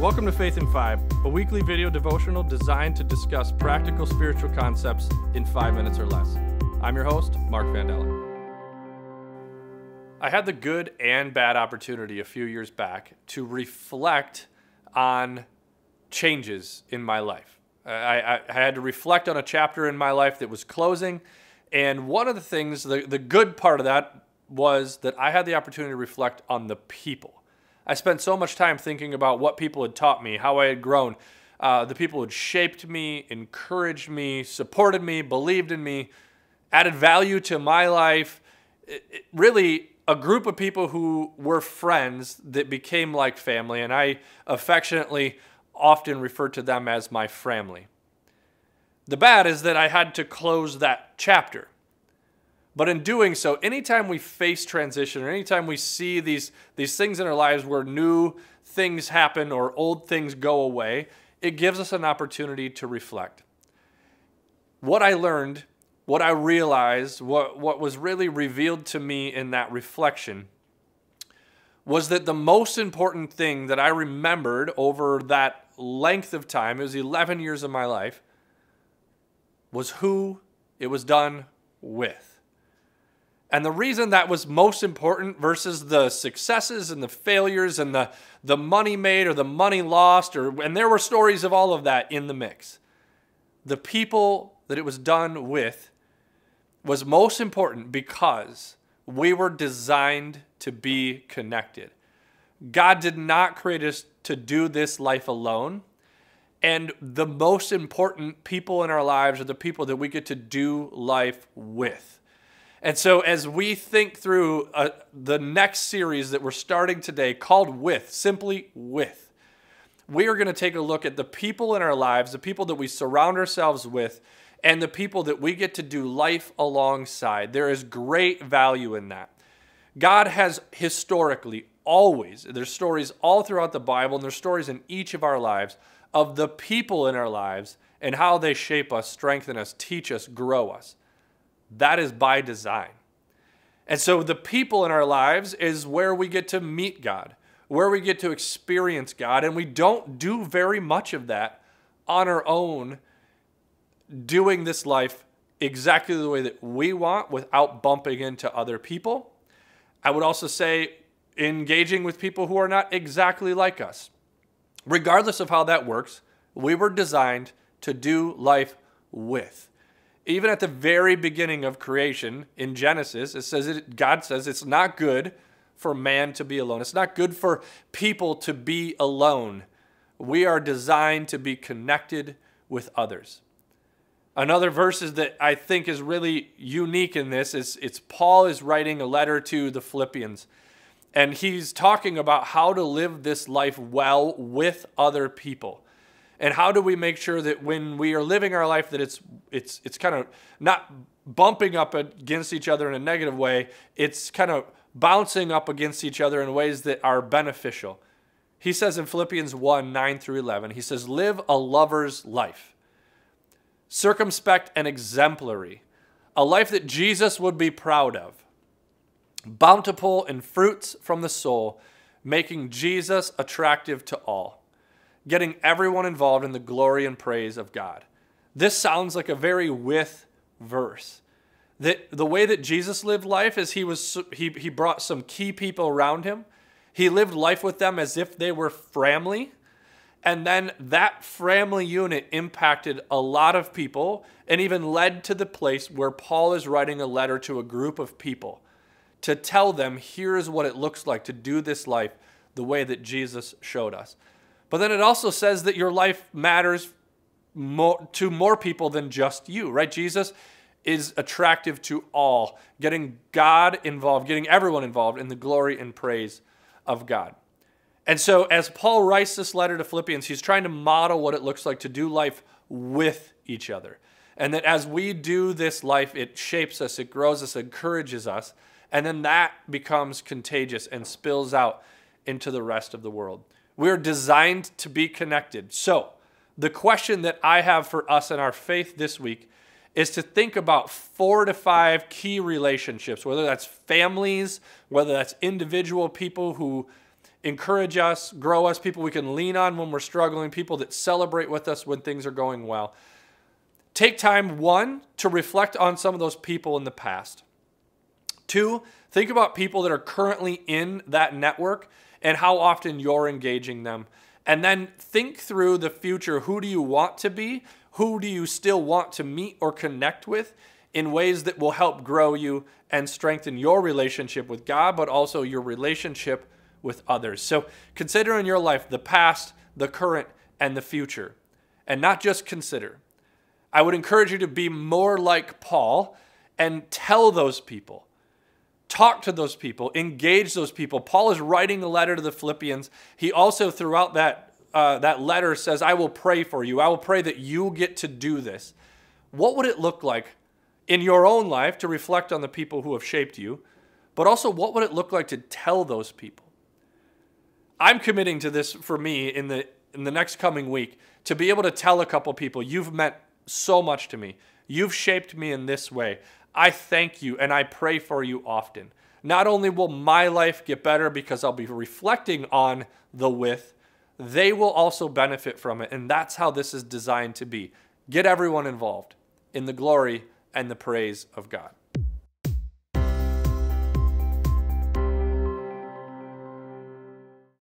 Welcome to Faith in Five, a weekly video devotional designed to discuss practical spiritual concepts in five minutes or less. I'm your host, Mark Vandella. I had the good and bad opportunity a few years back to reflect on changes in my life. I, I, I had to reflect on a chapter in my life that was closing, and one of the things, the, the good part of that was that I had the opportunity to reflect on the people. I spent so much time thinking about what people had taught me, how I had grown, uh, the people who had shaped me, encouraged me, supported me, believed in me, added value to my life. It, it, really, a group of people who were friends that became like family, and I affectionately often refer to them as my family. The bad is that I had to close that chapter. But in doing so, anytime we face transition or anytime we see these, these things in our lives where new things happen or old things go away, it gives us an opportunity to reflect. What I learned, what I realized, what, what was really revealed to me in that reflection was that the most important thing that I remembered over that length of time, it was 11 years of my life, was who it was done with. And the reason that was most important versus the successes and the failures and the, the money made or the money lost, or and there were stories of all of that in the mix. The people that it was done with was most important because we were designed to be connected. God did not create us to do this life alone. And the most important people in our lives are the people that we get to do life with. And so, as we think through uh, the next series that we're starting today called With, simply With, we are going to take a look at the people in our lives, the people that we surround ourselves with, and the people that we get to do life alongside. There is great value in that. God has historically always, there's stories all throughout the Bible, and there's stories in each of our lives of the people in our lives and how they shape us, strengthen us, teach us, grow us. That is by design. And so the people in our lives is where we get to meet God, where we get to experience God. And we don't do very much of that on our own, doing this life exactly the way that we want without bumping into other people. I would also say engaging with people who are not exactly like us. Regardless of how that works, we were designed to do life with even at the very beginning of creation in Genesis, it says it, God says it's not good for man to be alone. It's not good for people to be alone. We are designed to be connected with others. Another verse that I think is really unique in this is it's Paul is writing a letter to the Philippians and he's talking about how to live this life well with other people and how do we make sure that when we are living our life that it's it's it's kind of not bumping up against each other in a negative way it's kind of bouncing up against each other in ways that are beneficial. He says in philippians 1 9 through 11 he says live a lover's life. Circumspect and exemplary. A life that jesus would be proud of. Bountiful in fruits from the soul making jesus attractive to all getting everyone involved in the glory and praise of God. This sounds like a very with verse. That the way that Jesus lived life is he was he, he brought some key people around him. He lived life with them as if they were family. And then that family unit impacted a lot of people and even led to the place where Paul is writing a letter to a group of people to tell them here's what it looks like to do this life the way that Jesus showed us. But then it also says that your life matters more, to more people than just you, right? Jesus is attractive to all, getting God involved, getting everyone involved in the glory and praise of God. And so, as Paul writes this letter to Philippians, he's trying to model what it looks like to do life with each other. And that as we do this life, it shapes us, it grows us, encourages us. And then that becomes contagious and spills out into the rest of the world. We're designed to be connected. So, the question that I have for us in our faith this week is to think about four to five key relationships, whether that's families, whether that's individual people who encourage us, grow us, people we can lean on when we're struggling, people that celebrate with us when things are going well. Take time, one, to reflect on some of those people in the past. Two, think about people that are currently in that network and how often you're engaging them. And then think through the future. Who do you want to be? Who do you still want to meet or connect with in ways that will help grow you and strengthen your relationship with God, but also your relationship with others? So consider in your life the past, the current, and the future. And not just consider. I would encourage you to be more like Paul and tell those people talk to those people, engage those people. Paul is writing a letter to the Philippians. He also, throughout that, uh, that letter, says, I will pray for you. I will pray that you get to do this. What would it look like in your own life to reflect on the people who have shaped you? But also, what would it look like to tell those people? I'm committing to this for me in the in the next coming week to be able to tell a couple people, you've meant so much to me. You've shaped me in this way. I thank you and I pray for you often. Not only will my life get better because I'll be reflecting on the with, they will also benefit from it. And that's how this is designed to be. Get everyone involved in the glory and the praise of God.